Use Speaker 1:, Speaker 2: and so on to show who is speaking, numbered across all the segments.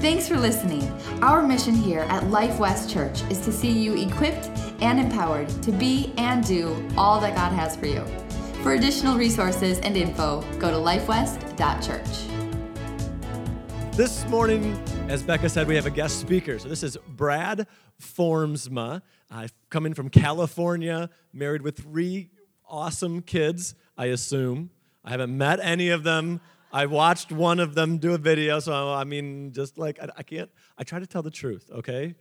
Speaker 1: Thanks for listening. Our mission here at Life West Church is to see you equipped and empowered to be and do all that God has for you. For additional resources and info, go to lifewest.church.
Speaker 2: This morning, as Becca said, we have a guest speaker. So this is Brad Formsma. Uh, coming from California, married with three awesome kids, I assume. I haven't met any of them. I watched one of them do a video, so I mean, just like, I, I can't, I try to tell the truth, okay?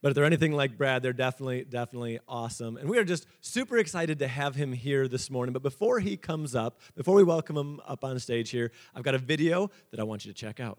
Speaker 2: But if they're anything like Brad, they're definitely, definitely awesome. And we are just super excited to have him here this morning. But before he comes up, before we welcome him up on stage here, I've got a video that I want you to check out.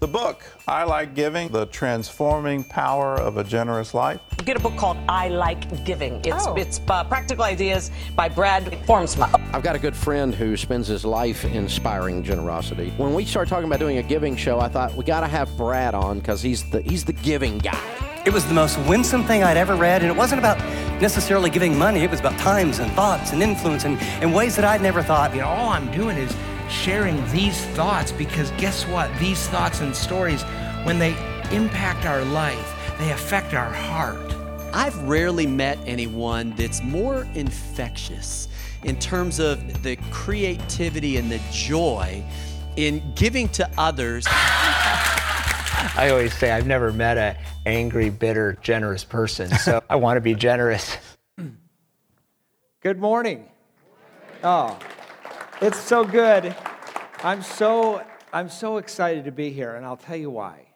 Speaker 3: The book, I Like Giving, The Transforming Power of a Generous Life.
Speaker 4: Get a book called I Like Giving. It's,
Speaker 5: Oh.
Speaker 4: it's uh, Practical Ideas by Brad Formsma.
Speaker 5: I've got a good friend who spends his life inspiring generosity. When we started talking about doing a giving show, I thought we got to have Brad on because he's the he's the giving guy.
Speaker 6: It was the most winsome thing I'd ever read, and it wasn't about necessarily giving money. It was about times and thoughts and influence and, and ways that I'd never thought.
Speaker 7: You know, all I'm doing is sharing these thoughts because guess what? These thoughts and stories, when they impact our life, they affect our heart.
Speaker 8: I've rarely met anyone that's more infectious in terms of the creativity and the joy in giving to others.
Speaker 9: I always say I've never met a angry, bitter, generous person. So I want to be generous.
Speaker 10: Good morning. Oh, it's so good. I'm so I'm so excited to be here, and I'll tell you why.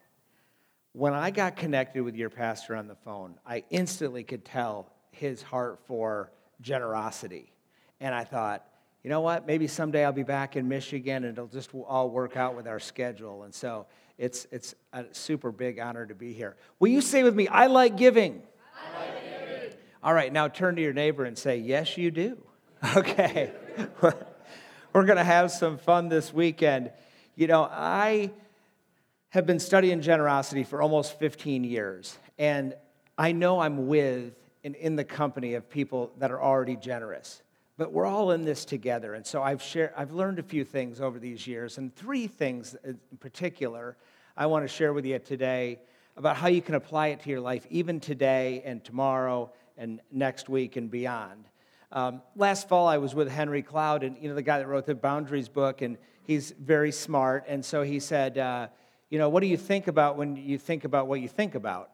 Speaker 10: When I got connected with your pastor on the phone, I instantly could tell his heart for generosity. And I thought, you know what? Maybe someday I'll be back in Michigan and it'll just all work out with our schedule. And so it's, it's a super big honor to be here. Will you say with me, I like giving? I like giving. All right, now turn to your neighbor and say, yes, you do. Okay. We're going to have some fun this weekend. You know, I have been studying generosity for almost 15 years, and I know I'm with and in the company of people that are already generous. But we're all in this together, and so I've shared, I've learned a few things over these years, and three things in particular I want to share with you today about how you can apply it to your life, even today and tomorrow and next week and beyond. Um, last fall, I was with Henry Cloud, and you know the guy that wrote the Boundaries book, and he's very smart. And so he said, uh, you know, what do you think about when you think about what you think about?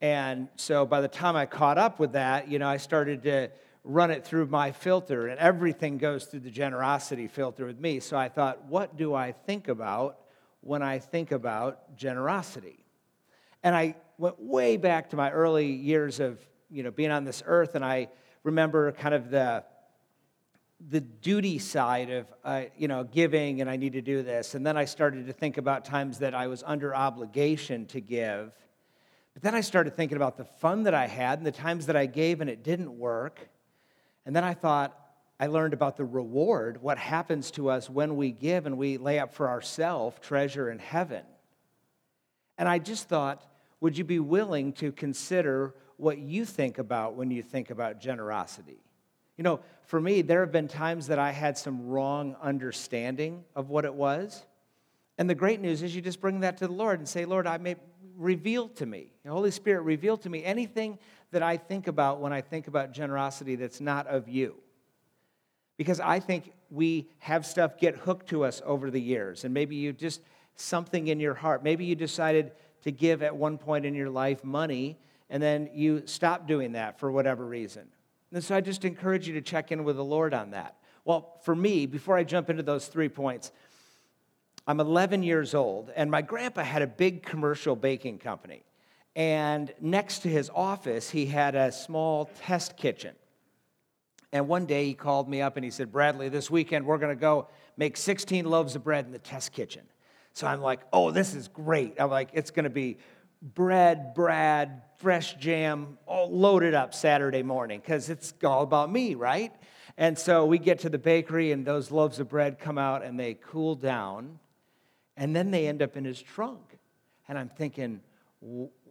Speaker 10: And so by the time I caught up with that, you know, I started to run it through my filter, and everything goes through the generosity filter with me. So I thought, what do I think about when I think about generosity? And I went way back to my early years of, you know, being on this earth, and I remember kind of the the duty side of uh, you know giving and i need to do this. And then i started to think about times that i was under obligation to give. But then i started thinking about the fun that i had and the times that i gave and it didn't work. And then i thought i learned about the reward what happens to us when we give and we lay up for ourselves treasure in heaven. And i just thought would you be willing to consider what you think about when you think about generosity you know, for me, there have been times that I had some wrong understanding of what it was. And the great news is you just bring that to the Lord and say, Lord, I may reveal to me, the Holy Spirit, reveal to me anything that I think about when I think about generosity that's not of you. Because I think we have stuff get hooked to us over the years. And maybe you just, something in your heart, maybe you decided to give at one point in your life money, and then you stop doing that for whatever reason. And so I just encourage you to check in with the Lord on that. Well, for me, before I jump into those three points, I'm 11 years old, and my grandpa had a big commercial baking company. And next to his office, he had a small test kitchen. And one day he called me up and he said, Bradley, this weekend we're going to go make 16 loaves of bread in the test kitchen. So I'm like, oh, this is great. I'm like, it's going to be bread, Brad, fresh jam, all loaded up Saturday morning because it's all about me, right? And so we get to the bakery and those loaves of bread come out and they cool down and then they end up in his trunk. And I'm thinking,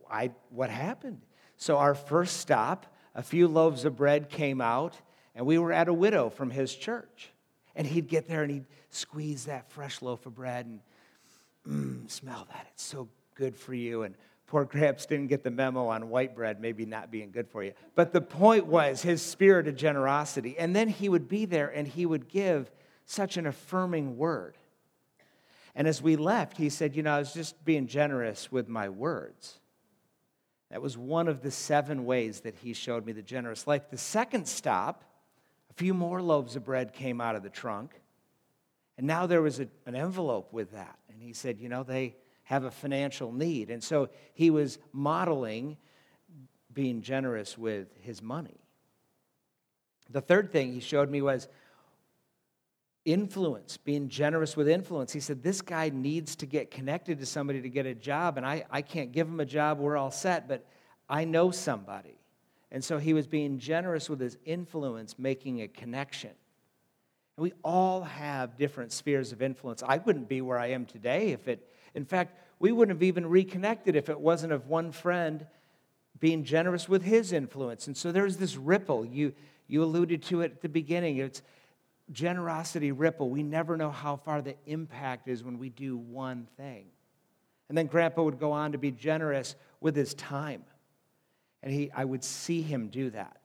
Speaker 10: I, what happened? So our first stop, a few loaves of bread came out and we were at a widow from his church. And he'd get there and he'd squeeze that fresh loaf of bread and mm, smell that. It's so good for you. And poor Gramps didn't get the memo on white bread maybe not being good for you. But the point was his spirit of generosity. And then he would be there and he would give such an affirming word. And as we left, he said, You know, I was just being generous with my words. That was one of the seven ways that he showed me the generous life. The second stop, a few more loaves of bread came out of the trunk. And now there was a, an envelope with that. And he said, You know, they have a financial need. And so he was modeling being generous with his money. The third thing he showed me was influence, being generous with influence. He said, This guy needs to get connected to somebody to get a job, and I, I can't give him a job, we're all set, but I know somebody. And so he was being generous with his influence, making a connection. And we all have different spheres of influence. I wouldn't be where I am today if it, in fact, we wouldn't have even reconnected if it wasn't of one friend being generous with his influence. And so there's this ripple. You, you alluded to it at the beginning. It's, generosity ripple. We never know how far the impact is when we do one thing. And then Grandpa would go on to be generous with his time. And he, I would see him do that.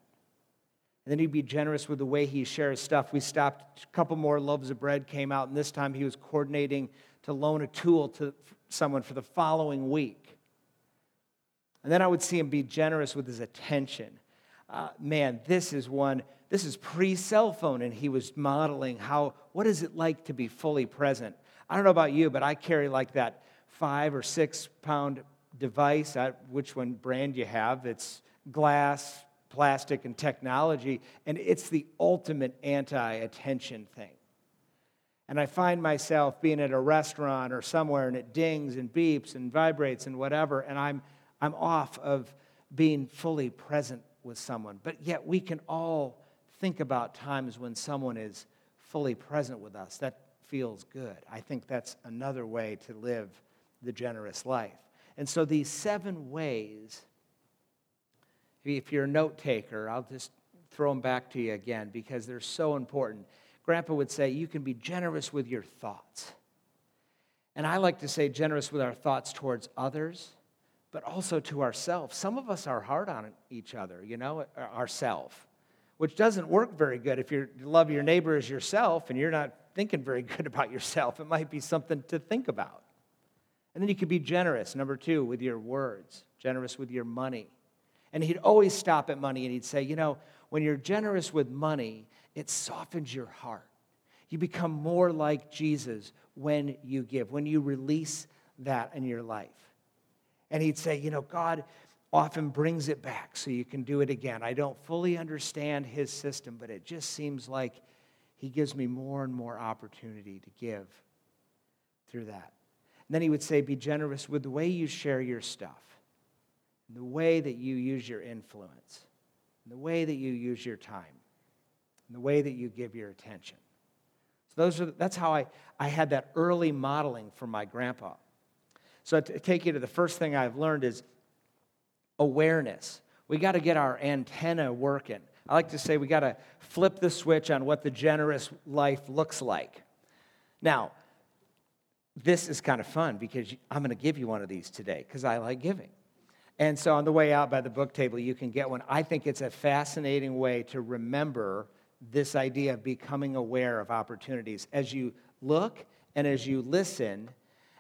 Speaker 10: And then he'd be generous with the way he shares stuff. We stopped, a couple more loaves of bread came out, and this time he was coordinating to loan a tool to someone for the following week. And then I would see him be generous with his attention. Uh, man, this is one this is pre-cell phone and he was modeling how what is it like to be fully present i don't know about you but i carry like that five or six pound device which one brand you have it's glass plastic and technology and it's the ultimate anti-attention thing and i find myself being at a restaurant or somewhere and it dings and beeps and vibrates and whatever and i'm i'm off of being fully present with someone but yet we can all think about times when someone is fully present with us. That feels good. I think that's another way to live the generous life. And so these seven ways, if you're a note taker, I'll just throw them back to you again because they're so important. Grandpa would say, You can be generous with your thoughts. And I like to say, generous with our thoughts towards others, but also to ourselves. Some of us are hard on each other, you know, uh, ourselves which doesn't work very good if you love your neighbor as yourself and you're not thinking very good about yourself. It might be something to think about. And then you could be generous, number two, with your words, generous with your money. And he'd always stop at money and he'd say, You know, when you're generous with money, it softens your heart. You become more like Jesus when you give, when you release that in your life. And he'd say, You know, God, often brings it back so you can do it again. I don't fully understand his system, but it just seems like he gives me more and more opportunity to give through that. And then he would say, Be generous with the way you share your stuff, the way that you use your influence, the way that you use your time, and the way that you give your attention. So those are, that's how I, I had that early modeling from my grandpa. So to take you to the first thing I've learned is awareness. We got to get our antenna working. I like to say we got to flip the switch on what the generous life looks like. Now, this is kind of fun because I'm going to give you one of these today because I like giving. And so on the way out by the book table, you can get one. I think it's a fascinating way to remember this idea of becoming aware of opportunities. As you look and as you listen,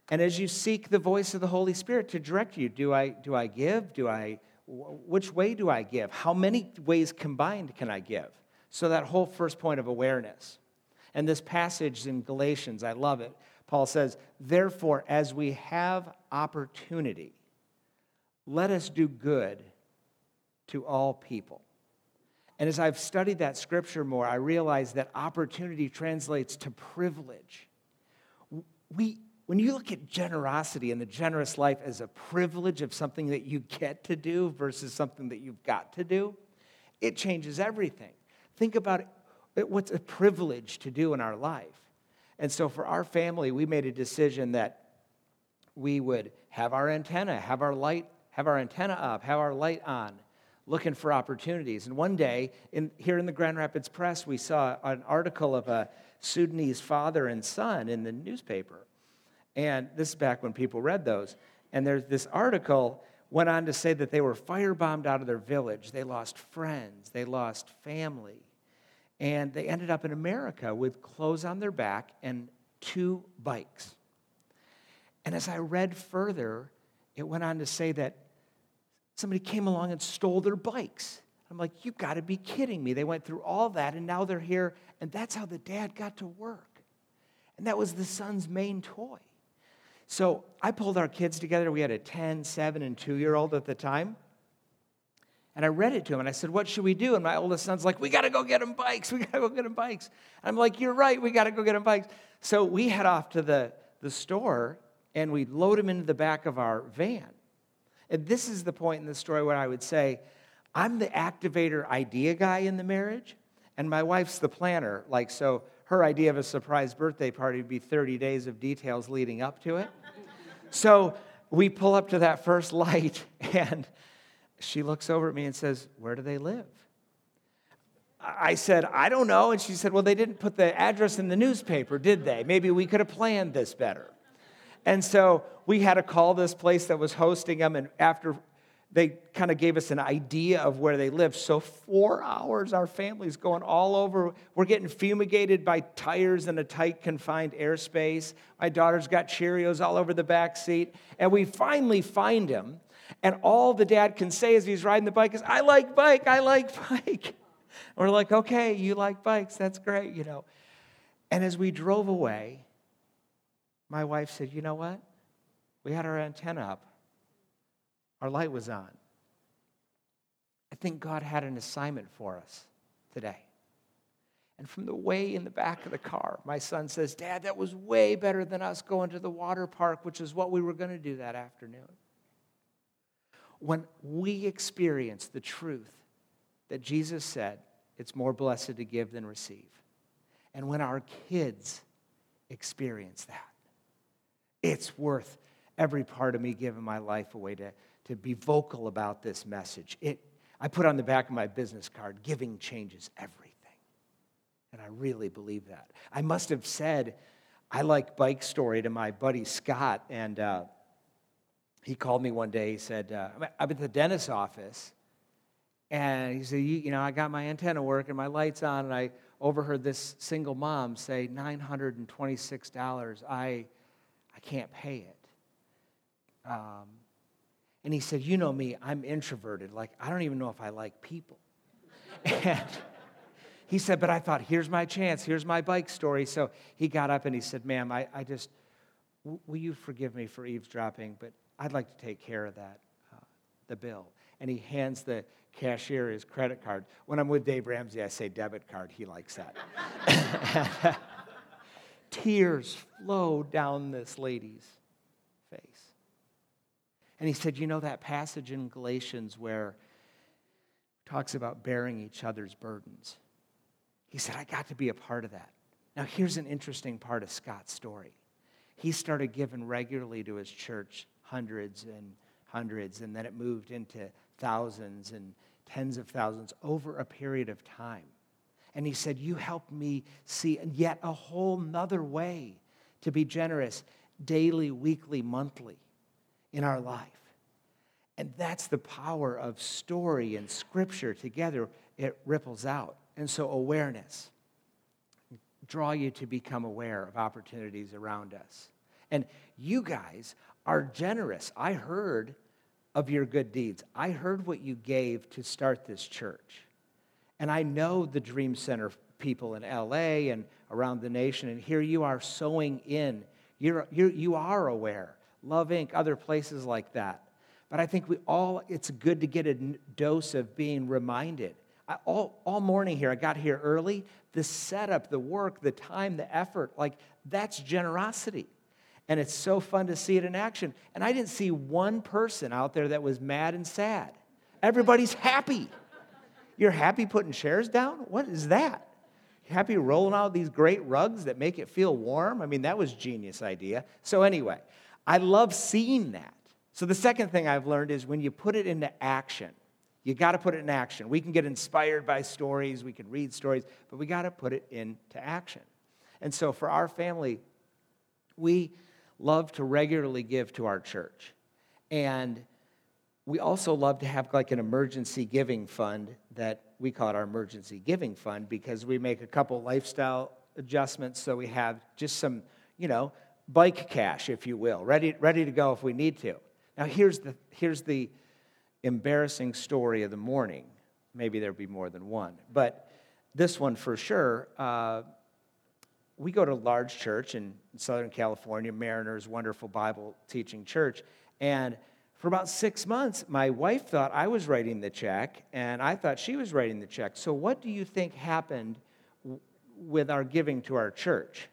Speaker 10: and as you seek the voice of the Holy Spirit to direct you, do I, do I give? Do I, which way do I give? How many ways combined can I give? So that whole first point of awareness. And this passage in Galatians, I love it. Paul says, Therefore, as we have opportunity, let us do good to all people. And as I've studied that scripture more, I realize that opportunity translates to privilege. We, when you look at generosity and the generous life as a privilege of something that you get to do versus something that you've got to do, it changes everything. Think about it, what's a privilege to do in our life. And so for our family, we made a decision that we would have our antenna, have our light, have our antenna up, have our light on, looking for opportunities. And one day, in, here in the Grand Rapids Press, we saw an article of a Sudanese father and son in the newspaper. And this is back when people read those. And there's this article went on to say that they were firebombed out of their village. They lost friends, they lost family. And they ended up in America with clothes on their back and two bikes. And as I read further, it went on to say that somebody came along and stole their bikes. I'm like, you got to be kidding me. They went through all that and now they're here, and that's how the dad got to work. And that was the son's main toy. So I pulled our kids together. We had a 10, 7, and 2 year old at the time. And I read it to him and I said, What should we do? And my oldest son's like, We got to go get them bikes. We got to go get them bikes. And I'm like, You're right. We got to go get them bikes. So we head off to the, the store and we load them into the back of our van. And this is the point in the story where I would say, I'm the activator idea guy in the marriage, and my wife's the planner. Like, so her idea of a surprise birthday party would be 30 days of details leading up to it. so we pull up to that first light, and she looks over at me and says, Where do they live? I said, I don't know. And she said, Well, they didn't put the address in the newspaper, did they? Maybe we could have planned this better. And so we had to call this place that was hosting them. And after they kind of gave us an idea of where they lived. So, four hours, our family's going all over. We're getting fumigated by tires in a tight, confined airspace. My daughter's got Cheerios all over the back seat. And we finally find him. And all the dad can say as he's riding the bike is, I like bike, I like bike. we're like, okay, you like bikes, that's great, you know. And as we drove away, my wife said, you know what? We had our antenna up our light was on. I think God had an assignment for us today. And from the way in the back of the car, my son says, Dad, that was way better than us going to the water park, which is what we were going to do that afternoon. When we experience the truth that Jesus said, it's more blessed to give than receive. And when our kids experience that, it's worth every part of me giving my life away to, to be vocal about this message. It, I put on the back of my business card, giving changes everything. And I really believe that. I must have said, I like bike story to my buddy Scott, and uh, he called me one day. He said, uh, I'm at the dentist's office, and he said, you, you know, I got my antenna working, my lights on, and I overheard this single mom say, $926, I, I can't pay it. Um, and he said, You know me, I'm introverted. Like, I don't even know if I like people. and he said, But I thought, here's my chance. Here's my bike story. So he got up and he said, Ma'am, I, I just, will you forgive me for eavesdropping? But I'd like to take care of that, uh, the bill. And he hands the cashier his credit card. When I'm with Dave Ramsey, I say debit card. He likes that. Tears flow down this lady's face. and he said, You know that passage in Galatians where talks about bearing each other's burdens? He said, I got to be a part of that. Now, here's an interesting part of Scott's story. He started giving regularly to his church, hundreds and hundreds, and then it moved into thousands and tens of thousands over a period of time. And he said, You helped me see yet a whole nother way to be generous daily, weekly, monthly in our life. And that's the power of story and scripture together. It ripples out. And so, awareness draw you to become aware of opportunities around us. And you guys are generous. I heard of your good deeds. I heard what you gave to start this church. And I know the Dream Center people in LA and around the nation. And here you are sowing in. You're, you're, you are aware. Love Inc., other places like that. But I think we all, it's good to get a dose of being reminded. I, all, all morning here, I got here early. The setup, the work, the time, the effort, like that's generosity. And it's so fun to see it in action. And I didn't see one person out there that was mad and sad. Everybody's happy. You're happy putting chairs down? What is that? You happy rolling out these great rugs that make it feel warm? I mean, that was genius idea. So anyway, I love seeing that. So the second thing I've learned is when you put it into action, you got to put it in action. We can get inspired by stories, we can read stories, but we got to put it into action. And so for our family, we love to regularly give to our church. And we also love to have like an emergency giving fund that we call it our emergency giving fund because we make a couple lifestyle adjustments so we have just some, you know, bike cash, if you will, ready, ready to go if we need to. Now, here's the, here's the embarrassing story of the morning. Maybe there'll be more than one, but this one for sure. Uh, we go to a large church in Southern California, Mariners, wonderful Bible teaching church, and for about six months, my wife thought I was writing the check, and I thought she was writing the check. So, what do you think happened with our giving to our church?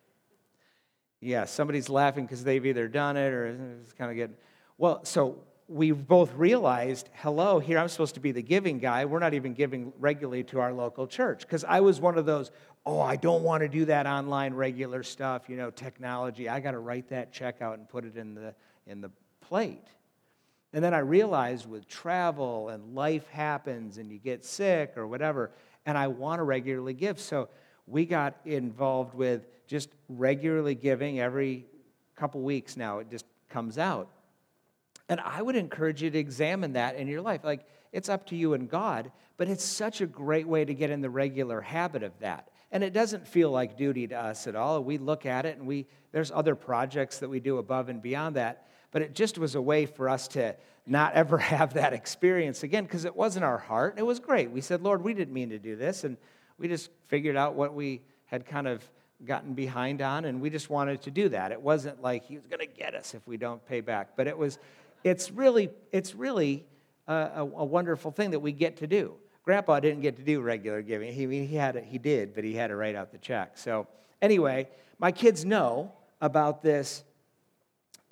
Speaker 10: Yeah, somebody's laughing because they've either done it or it's kind of getting. Well, so we both realized, hello, here I'm supposed to be the giving guy. We're not even giving regularly to our local church. Because I was one of those, oh, I don't want to do that online regular stuff, you know, technology. I got to write that check out and put it in the, in the plate. And then I realized with travel and life happens and you get sick or whatever, and I want to regularly give. So we got involved with just regularly giving every couple weeks now. It just comes out. And I would encourage you to examine that in your life. Like, it's up to you and God, but it's such a great way to get in the regular habit of that. And it doesn't feel like duty to us at all. We look at it and we there's other projects that we do above and beyond that, but it just was a way for us to not ever have that experience again because it wasn't our heart. It was great. We said, "Lord, we didn't mean to do this." And we just figured out what we had kind of gotten behind on and we just wanted to do that. It wasn't like he was going to get us if we don't pay back, but it was it's really, it's really a, a, a, wonderful thing that we get to do. Grandpa didn't get to do regular giving. He, he, had it, he did, but he had to write out the check. So, anyway, my kids know about this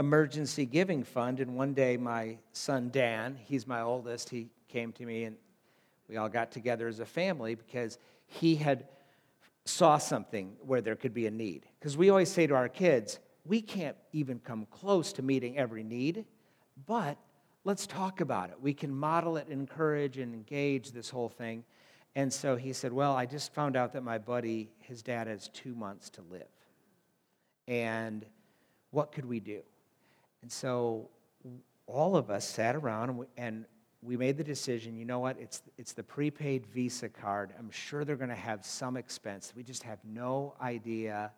Speaker 10: emergency giving fund. And one day, my son Dan, he's my oldest, he came to me and we all got together as a family because he had saw something where there could be a need. Because we always say to our kids, we can't even come close to meeting every need but let's talk about it. We can model it, encourage, and engage this whole thing. And so he said, Well, I just found out that my buddy, his dad has two months to live. And what could we do? And so all of us sat around and we, and we made the decision you know what? It's, it's the prepaid Visa card. I'm sure they're going to have some expense. We just have no idea.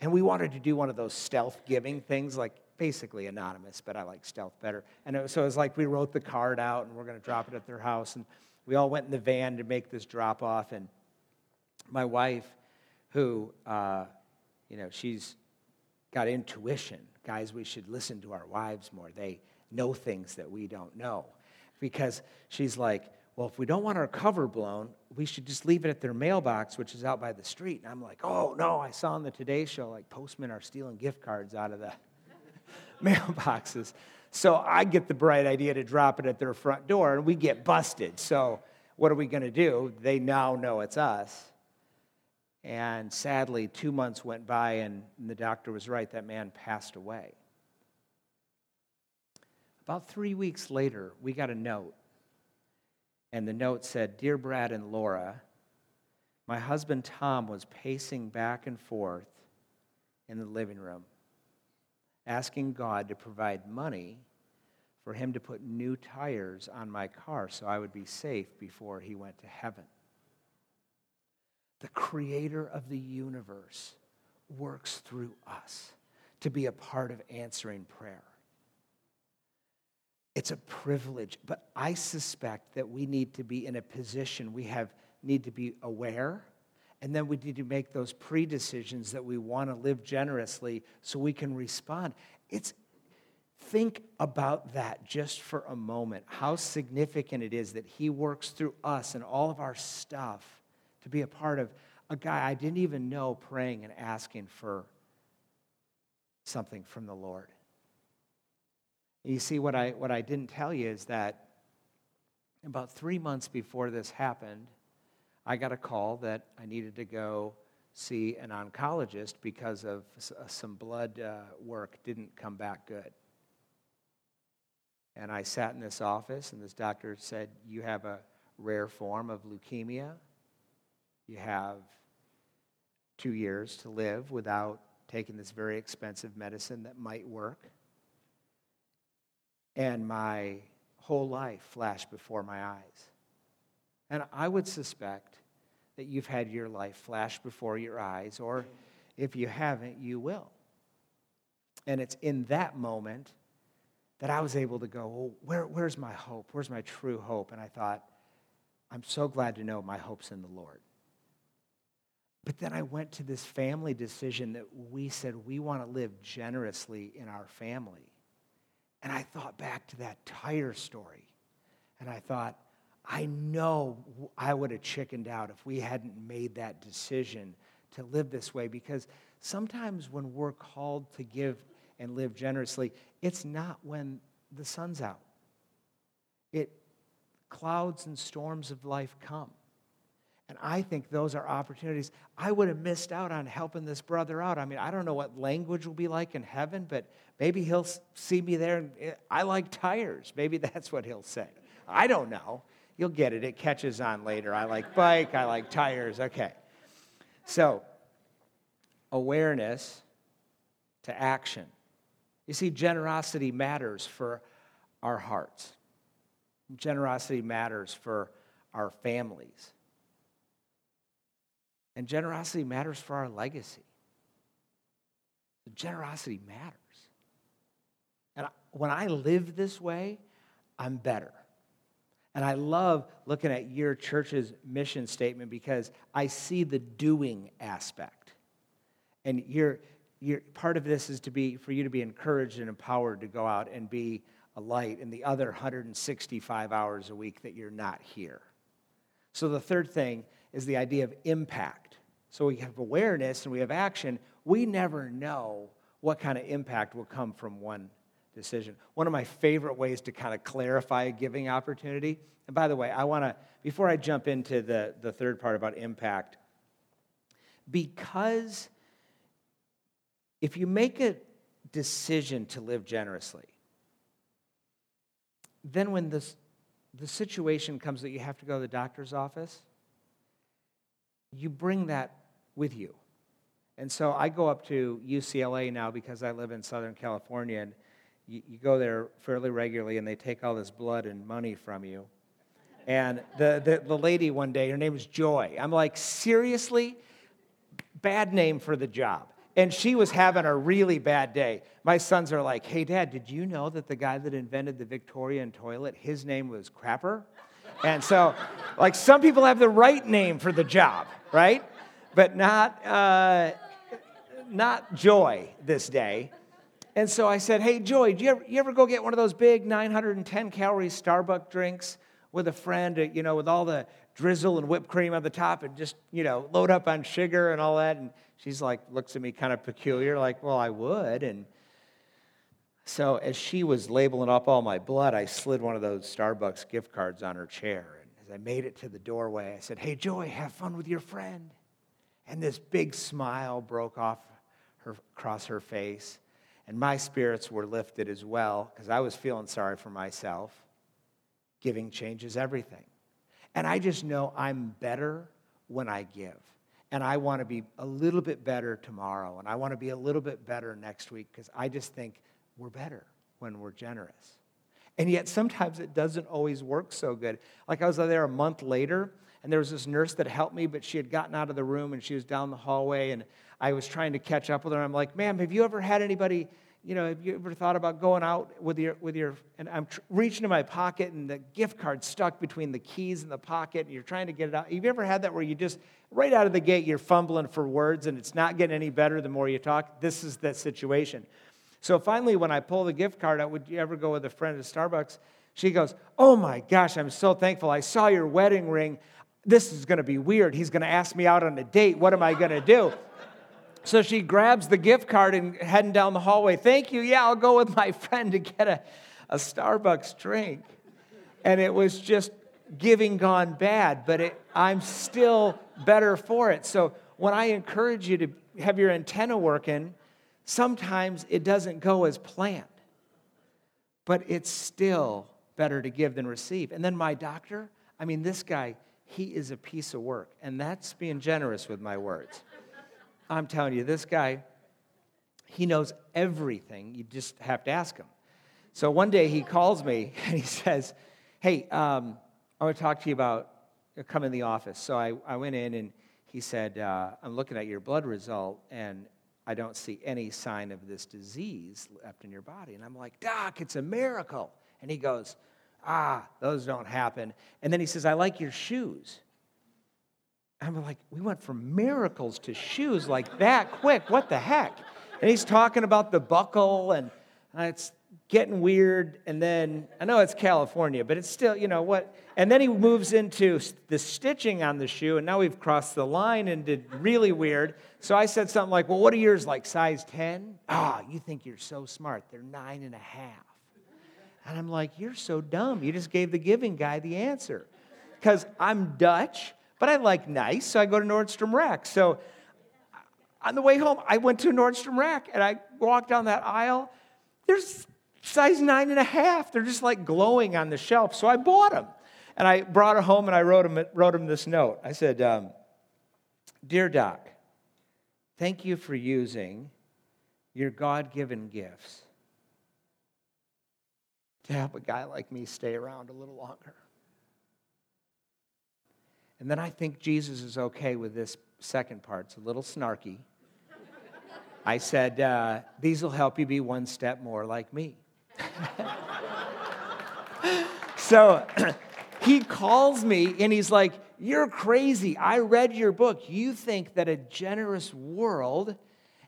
Speaker 10: And we wanted to do one of those stealth giving things like basically anonymous, but I like stealth better. And it so it was like we wrote the card out and we're going to drop it at their house. And we all went in the van to make this drop off. And my wife, who, uh, you know, she's got intuition. Guys, we should listen to our wives more. They know things that we don't know. Because she's like, well, if we don't want our cover blown, we should just leave it at their mailbox, which is out by the street. And I'm like, oh, no, I saw on the Today Show, like, postmen are stealing gift cards out of the mailboxes. So I get the bright idea to drop it at their front door, and we get busted. So what are we going to do? They now know it's us. And sadly, two months went by, and the doctor was right. That man passed away. About three weeks later, we got a note. And the note said Dear Brad and Laura, my husband Tom was pacing back and forth in the living room asking God to provide money for him to put new tires on my car so I would be safe before he went to heaven. The creator of the universe works through us to be a part of answering prayer. It's a privilege, but I suspect that we need to be in a position we have need to be aware and then we need to make those pre decisions that we want to live generously so we can respond. It's think about that just for a moment how significant it is that he works through us and all of our stuff to be a part of a guy I didn't even know praying and asking for something from the Lord. You see, what I, what I didn't tell you is that about three months before this happened, I got a call that I needed to go see an oncologist because of uh, some blood uh, work didn't come back good. And I sat in this office, and this doctor said, You have a rare form of leukemia. You have two years to live without taking this very expensive medicine that might work. and my whole life flashed before my eyes. And I would suspect that you've had your life flash before your eyes, or if you haven't, you will. And it's in that moment that I was able to go, well, where, where's my hope? Where's my true hope? And I thought, I'm so glad to know my hope's in the Lord. But then I went to this family decision that we said we want to live generously in our family. And I thought back to that tire story. And I thought, I know I would have chickened out if we hadn't made that decision to live this way because sometimes when we're called to give and live generously, it's not when the sun's out. It clouds and storms of life come. And I think those are opportunities. I would have missed out on helping this brother out. I mean, I don't know what language will be like in heaven, but maybe he'll see me there eh, I like tires. Maybe that's what he'll say. I don't know. You'll get it. It catches on later. I like bike, I like tires. Okay. So, awareness to action. You see, generosity matters for our hearts, generosity matters for our families, and generosity matters for our legacy. Generosity matters. And when I live this way, I'm better. And I love looking at your church's mission statement because I see the doing aspect. And you're, you're, part of this is to be for you to be encouraged and empowered to go out and be a light in the other 165 hours a week that you're not here. So the third thing is the idea of impact. So we have awareness and we have action. We never know what kind of impact will come from one decision. One of my favorite ways to kind of clarify a giving opportunity, and by the way, I want to, before I jump into the, the third part about impact, because if you make a decision to live generously, then when this, the situation comes that you have to go to the doctor's office, you bring that with you. And so I go up to UCLA now because I live in Southern California, and you, you go there fairly regularly and they take all this blood and money from you. And the, the, the lady one day, her name was Joy. I'm like, seriously? Bad name for the job. And she was having a really bad day. My sons are like, hey, Dad, did you know that the guy that invented the Victorian toilet, his name was Crapper? And so, like, some people have the right name for the job, right? But not, uh, not Joy this day. And so I said, Hey, Joy, do you ever, you ever go get one of those big 910 calorie Starbucks drinks with a friend, uh, you know, with all the drizzle and whipped cream on the top and just, you know, load up on sugar and all that? And she's like, looks at me kind of peculiar, like, Well, I would. And so as she was labeling up all my blood, I slid one of those Starbucks gift cards on her chair. And as I made it to the doorway, I said, Hey, Joy, have fun with your friend. And this big smile broke off her, across her face. And my spirits were lifted as well because I was feeling sorry for myself. Giving changes everything. And I just know I'm better when I give. And I want to be a little bit better tomorrow. And I want to be a little bit better next week because I just think we're better when we're generous. And yet sometimes it doesn't always work so good. Like I was there a month later, and there was this nurse that helped me, but she had gotten out of the room and she was down the hallway, and I was trying to catch up with her. I'm like, ma'am, have you ever had anybody, you know, have you ever thought about going out with your, with your, and I'm tr- reaching in my pocket and the gift card stuck between the keys and the pocket and you're trying to get it out. Have you ever had that where you just, right out of the gate, you're fumbling for words and it's not getting any better the more you talk? This is that situation. So finally, when I pull the gift card out, would you ever go with a friend at Starbucks? She goes, Oh my gosh, I'm so thankful. I saw your wedding ring. This is going to be weird. He's going to ask me out on a date. What am I going to do? So she grabs the gift card and heading down the hallway. Thank you. Yeah, I'll go with my friend to get a, a Starbucks drink. And it was just giving gone bad, but it, I'm still better for it. So when I encourage you to have your antenna working, sometimes it doesn't go as planned, but it's still better to give than receive. And then my doctor, I mean, this guy, he is a piece of work. And that's being generous with my words. I'm telling you, this guy, he knows everything. You just have to ask him. So one day he calls me and he says, Hey, um, I want to talk to you about uh, come in the office. So I, I went in and he said, uh, I'm looking at your blood result and I don't see any sign of this disease left in your body. And I'm like, Doc, it's a miracle. And he goes, Ah, those don't happen. And then he says, I like your shoes. I'm like, we went from miracles to shoes like that quick. What the heck? And he's talking about the buckle, and it's getting weird. And then I know it's California, but it's still, you know what? And then he moves into the stitching on the shoe, and now we've crossed the line and did really weird. So I said something like, Well, what are yours like? Size 10? Ah, oh, you think you're so smart. They're nine and a half. And I'm like, You're so dumb. You just gave the giving guy the answer. Because I'm Dutch but I like nice, so I go to Nordstrom Rack. So on the way home, I went to Nordstrom Rack and I walked down that aisle. There's size nine and a half. They're just like glowing on the shelf. So I bought them. And I brought it home and I wrote him, wrote him this note. I said, um, Dear Doc, thank you for using your God given gifts to help a guy like me stay around a little longer. And then I think Jesus is okay with this second part. It's a little snarky. I said, uh, These will help you be one step more like me. so he calls me and he's like, You're crazy. I read your book. You think that a generous world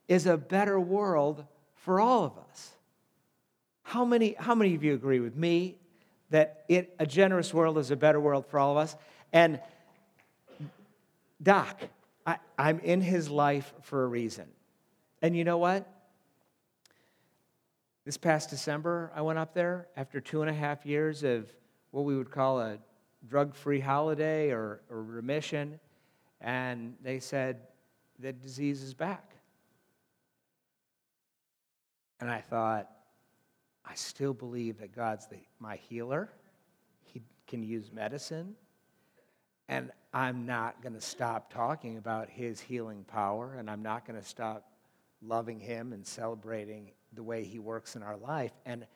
Speaker 10: is a better world for all of us. How many, how many of you agree with me that it, a generous world is a better world for all of us? And Doc, I, I'm in his life for a reason. And you know what? This past December, I went up there after two and a half years of what we would call a drug free holiday or, or, remission, and they said the disease is back. And I thought, I still believe that God's the, my healer. He can use medicine. And I'm not going to stop talking about his healing power, and I'm not going to stop loving him and celebrating the way he works in our life. And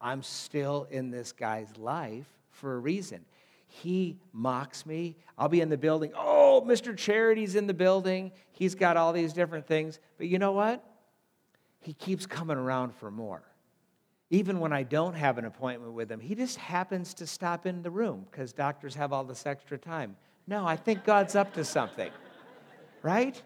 Speaker 10: I'm still in this guy's life for a reason. He mocks me. I'll be in the building. Oh, Mr. Charity's in the building. He's got all these different things. But you know what? He keeps coming around for more. Even when I don't have an appointment with him, he just happens to stop in the room because doctors have all this extra time. No, I think God's up to something, right?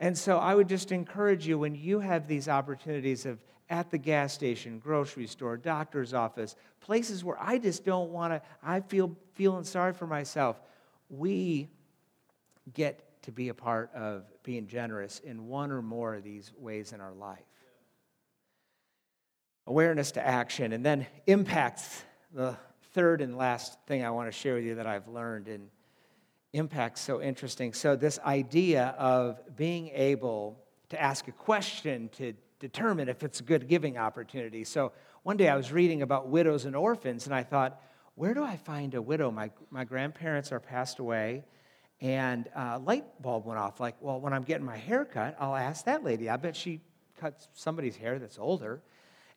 Speaker 10: And so I would just encourage you when you have these opportunities of at the gas station, grocery store, doctor's office, places where I just don't want to, I feel feeling sorry for myself. We get to be a part of being generous in one or more of these ways in our life awareness to action, and then impacts, the third and last thing I want to share with you that I've learned. And impact's so interesting. So, this idea of being able to ask a question to determine if it's a good giving opportunity. So, one day I was reading about widows and orphans, and I thought, where do I find a widow? My, my grandparents are passed away, and a light bulb went off. Like, well, when I'm getting my hair cut, I'll ask that lady. I bet she cuts somebody's hair that's older.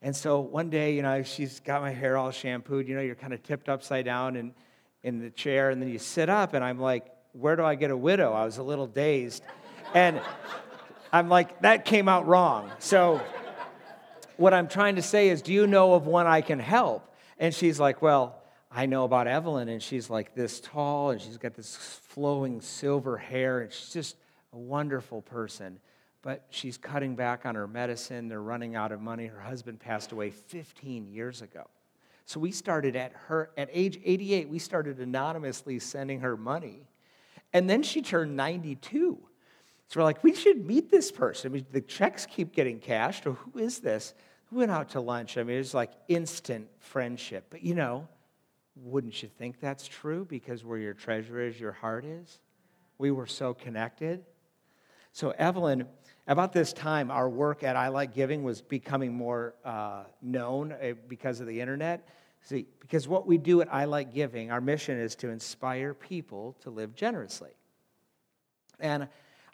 Speaker 10: And so one day, you know, she's got my hair all shampooed. You know, you're kind of tipped upside down in, in the chair, and then you sit up, and I'm like, where do I get a widow? I was a little dazed. And I'm like, that came out wrong. So what I'm trying to say is, do you know of one I can help? And she's like, well, I know about Evelyn, and she's like this tall, and she's got this flowing silver hair, and she's just a wonderful person but she's cutting back on her medicine. They're running out of money. Her husband passed away 15 years ago. So we started at her, at age 88, we started anonymously sending her money. And then she turned 92. So we're like, we should meet this person. I mean, the checks keep getting cashed. Who is this? We went out to lunch. I mean, it was like instant friendship. But you know, wouldn't you think that's true? Because where your treasure is, your heart is. We were so connected. So Evelyn about this time, our work at I Like Giving was becoming more uh, known uh, because of the internet. See, because what we do at I Like Giving, our mission is to inspire people to live generously. And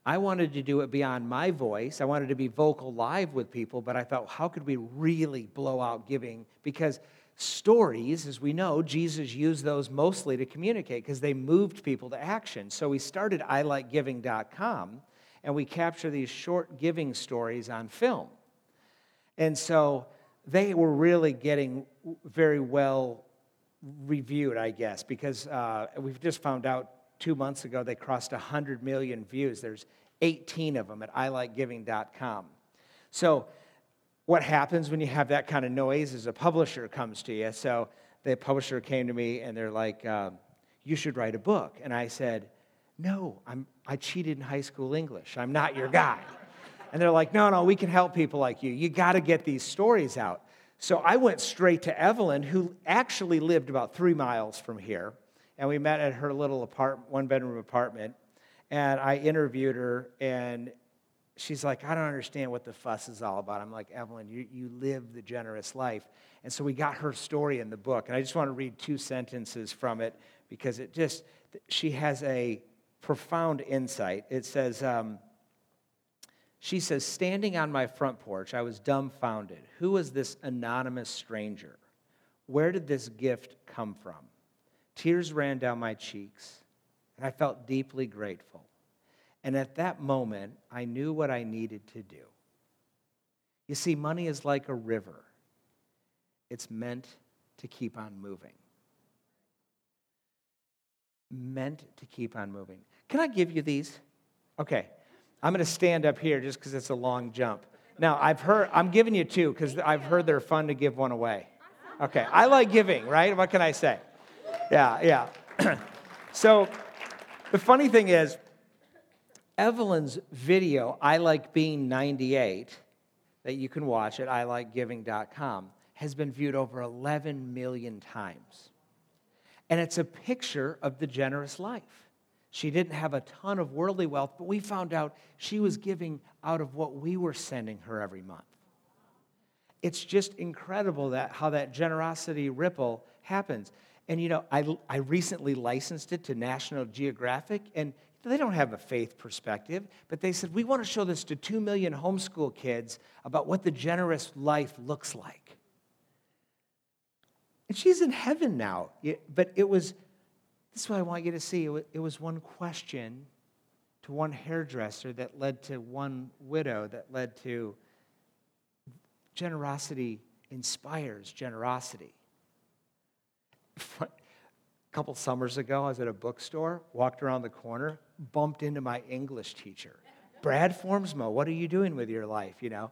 Speaker 10: I wanted to do it beyond my voice. I wanted to be vocal live with people, but I thought, how could we really blow out giving? Because stories, as we know, Jesus used those mostly to communicate because they moved people to action. So we started i like ilikegiving.com and we capture these short giving stories on film. And so they were really getting very well reviewed, I guess, because uh, we've just found out two months ago they crossed 100 million views. There's 18 of them at ilikegiving.com. So, what happens when you have that kind of noise is a publisher comes to you. So, the publisher came to me and they're like, uh, You should write a book. And I said, No, I'm, I cheated in high school English. I'm not your guy. And they're like, No, no, we can help people like you. You got to get these stories out. So I went straight to Evelyn, who actually lived about three miles from here and we met at her little apartment, one bedroom apartment. And I interviewed her, and she's like, I don't understand what the fuss is all about. I'm like, Evelyn, you, you live the generous life. And so we got her story in the book. And I just want to read two sentences from it because it just, she has a profound insight. It says, um, she says, standing on my front porch, I was dumbfounded. Who was this anonymous stranger? Where did this gift come from? Tears ran down my cheeks, and I felt deeply grateful. And at that moment, I knew what I needed to do. You see, money is like a river, it's meant to keep on moving. Meant to keep on moving. Can I give you these? Okay, I'm going to stand up here just because it's a long jump. Now, I've heard, I'm giving you two because I've heard they're fun to give one away. Okay, I like giving, right? What can I say? yeah, yeah. so the funny thing is, Evelyn's video, I Like Being 98, that you can watch at ilikegiving.com, has been viewed over 11 million times. And it's a picture of the generous life. She didn't have a ton of worldly wealth, but we found out she was giving out of what we were sending her every month. It's just incredible that how that generosity ripple happens. And you know, I, I recently licensed it to National Geographic, and they don't have a faith perspective, but they said, we want to show this to two million homeschool kids about what the generous life looks like. And she's in heaven now. But it was, this is what I want you to see. It was one question to one hairdresser that led to one widow, that led to generosity inspires generosity. a couple summers ago, I was at a bookstore, walked around the corner, bumped into my English teacher. Brad Formsma, what are you doing with your life, you know?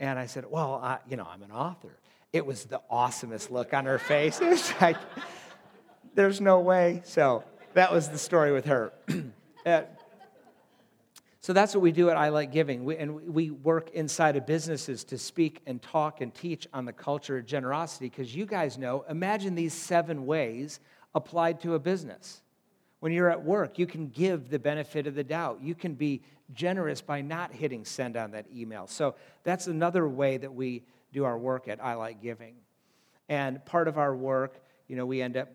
Speaker 10: And I said, well, I, you know, I'm an author. It was the awesomest look on her face. It was like, there's no way. So that was the story with her. uh, so that's what we do at I Like Giving. We, and we work inside of businesses to speak and talk and teach on the culture of generosity because you guys know, imagine these seven ways applied to a business. When you're at work, you can give the benefit of the doubt. You can be generous by not hitting send on that email. So that's another way that we do our work at I Like Giving. And part of our work, you know, we end up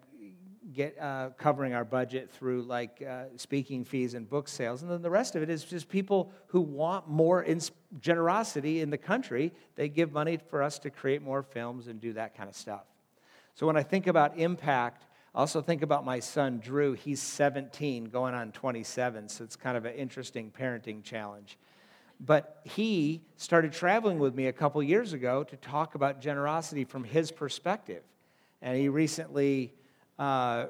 Speaker 10: get uh, covering our budget through like uh, speaking fees and book sales and then the rest of it is just people who want more ins- generosity in the country. They give money for us to create more films and do that kind of stuff. So when i think about impact i also think about my son drew. He's 17 going on 27 so it's kind of an interesting parenting challenge. But he started traveling with me a couple years ago to talk about generosity from his perspective. And he recently uh,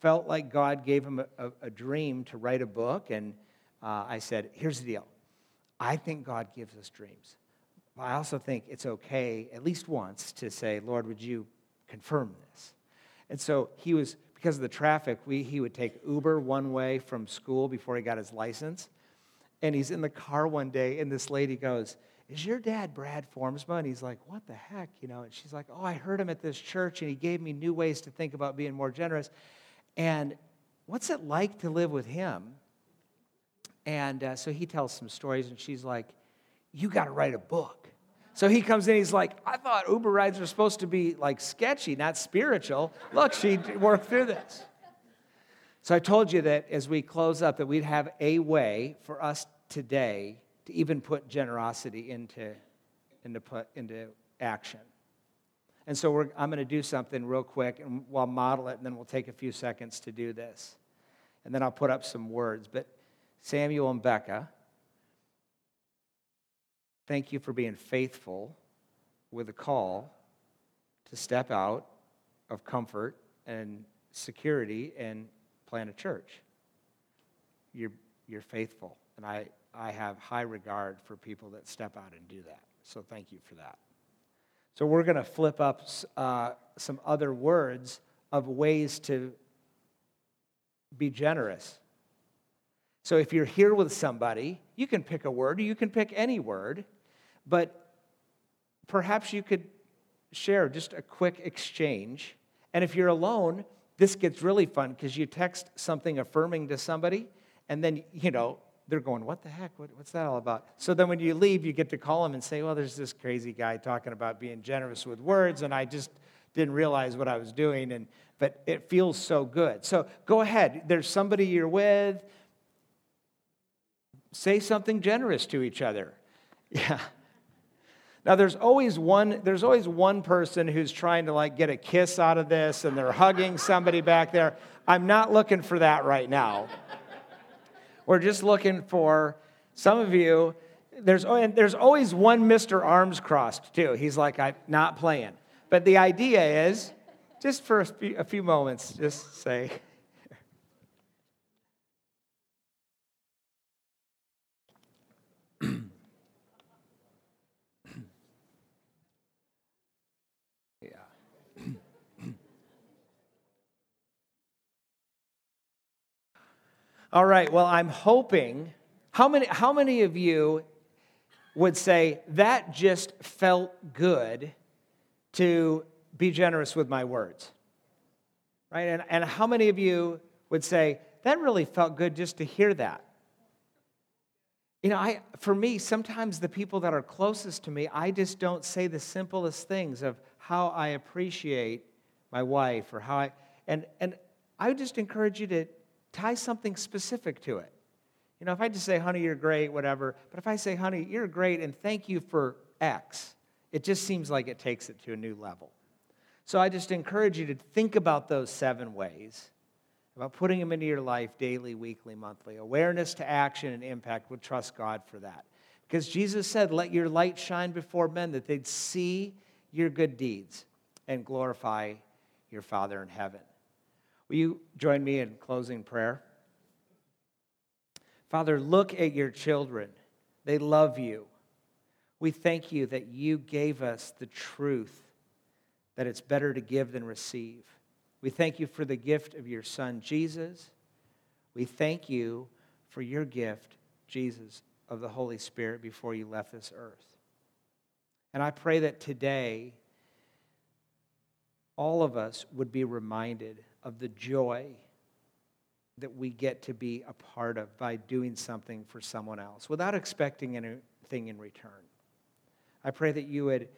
Speaker 10: felt like God gave him a, a, a, dream to write a book, and uh, I said, Here's the deal. I think God gives us dreams. But I also think it's okay, at least once, to say, Lord, would you confirm this? And so he was, because of the traffic, we, he would take Uber one way from school before he got his license. And he's in the car one day, and this lady goes, is your dad Brad Formsma? And he's like, what the heck? You know, and she's like, oh, I heard him at this church and he gave me new ways to think about being more generous. And what's it like to live with him? And uh, so he tells some stories and she's like, you got to write a book. So he comes in, he's like, I thought Uber rides were supposed to be like sketchy, not spiritual. Look, she worked through this. So I told you that as we close up that we'd have a way for us today to even put generosity into, into, put, into action. And so I'm going to do something real quick and we'll model it and then we'll take a few seconds to do this. And then I'll put up some words. But Samuel and Becca, thank you for being faithful with a call to step out of comfort and security and plant a church. You're, you're faithful. And I, I have high regard for people that step out and do that. So thank you for that. So we're going to flip up uh, some other words of ways to be generous. So if you're here with somebody, you can pick a word, you can pick any word, but perhaps you could share just a quick exchange. And if you're alone, this gets really fun because you text something affirming to somebody, and then, you know, they're going, What the heck? What, what's that all about? So then when you leave, you get to call them and say, Well, there's this crazy guy talking about being generous with words, and I just didn't realize what I was doing, and but it feels so good. So go ahead. There's somebody you're with. Say something generous to each other. Yeah. Now there's always one there's always one person who's trying to like get a kiss out of this and they're hugging somebody back there. I'm not looking for that right now. We're just looking for some of you there's oh, and there's always one Mr. Arms crossed too. He's like I'm not playing. But the idea is just for a few, a few moments just say All right, well, I'm hoping. How many, how many of you would say, that just felt good to be generous with my words? Right? And, and how many of you would say, that really felt good just to hear that? You know, I, for me, sometimes the people that are closest to me, I just don't say the simplest things of how I appreciate my wife or how I, and, and I would just encourage you to tie something specific to it. You know, if I just say, honey, you're great, whatever, but if I say, honey, you're great and thank you for X, it just seems like it takes it to a new level. So I just encourage you to think about those seven ways, about putting them into your life daily, weekly, monthly. Awareness to action and impact. Would trust God for that. Because Jesus said, Let your light shine before men that they'd see your good deeds and glorify your Father in heaven. Will you join me in closing prayer? Father, look at your children. They love you. We thank you that you gave us the truth that it's better to give than receive. We thank you for the gift of your son, Jesus. We thank you for your gift, Jesus, of the Holy Spirit before you left this earth. And I pray that today, all of us would be reminded of the joy that we get to be a part of by doing something for someone else without expecting anything in return. I pray that you would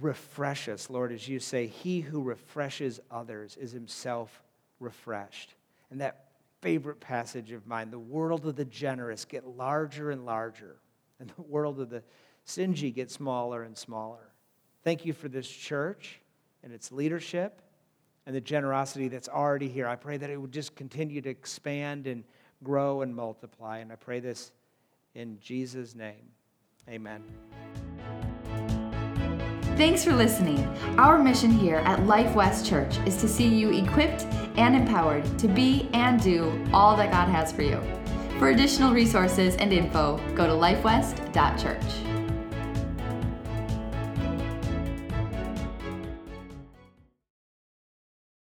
Speaker 10: refresh us, Lord, as you say, He who refreshes others is himself refreshed. And that favorite passage of mine the world of the generous get larger and larger, and the world of the stingy get smaller and smaller. Thank you for this church and its leadership and the generosity that's already here. I pray that it would just continue to expand and grow and multiply. And I pray this in Jesus' name. Amen.
Speaker 1: Thanks for listening. Our mission here at Life West Church is to see you equipped and empowered to be and do all that God has for you. For additional resources and info, go to lifewest.church.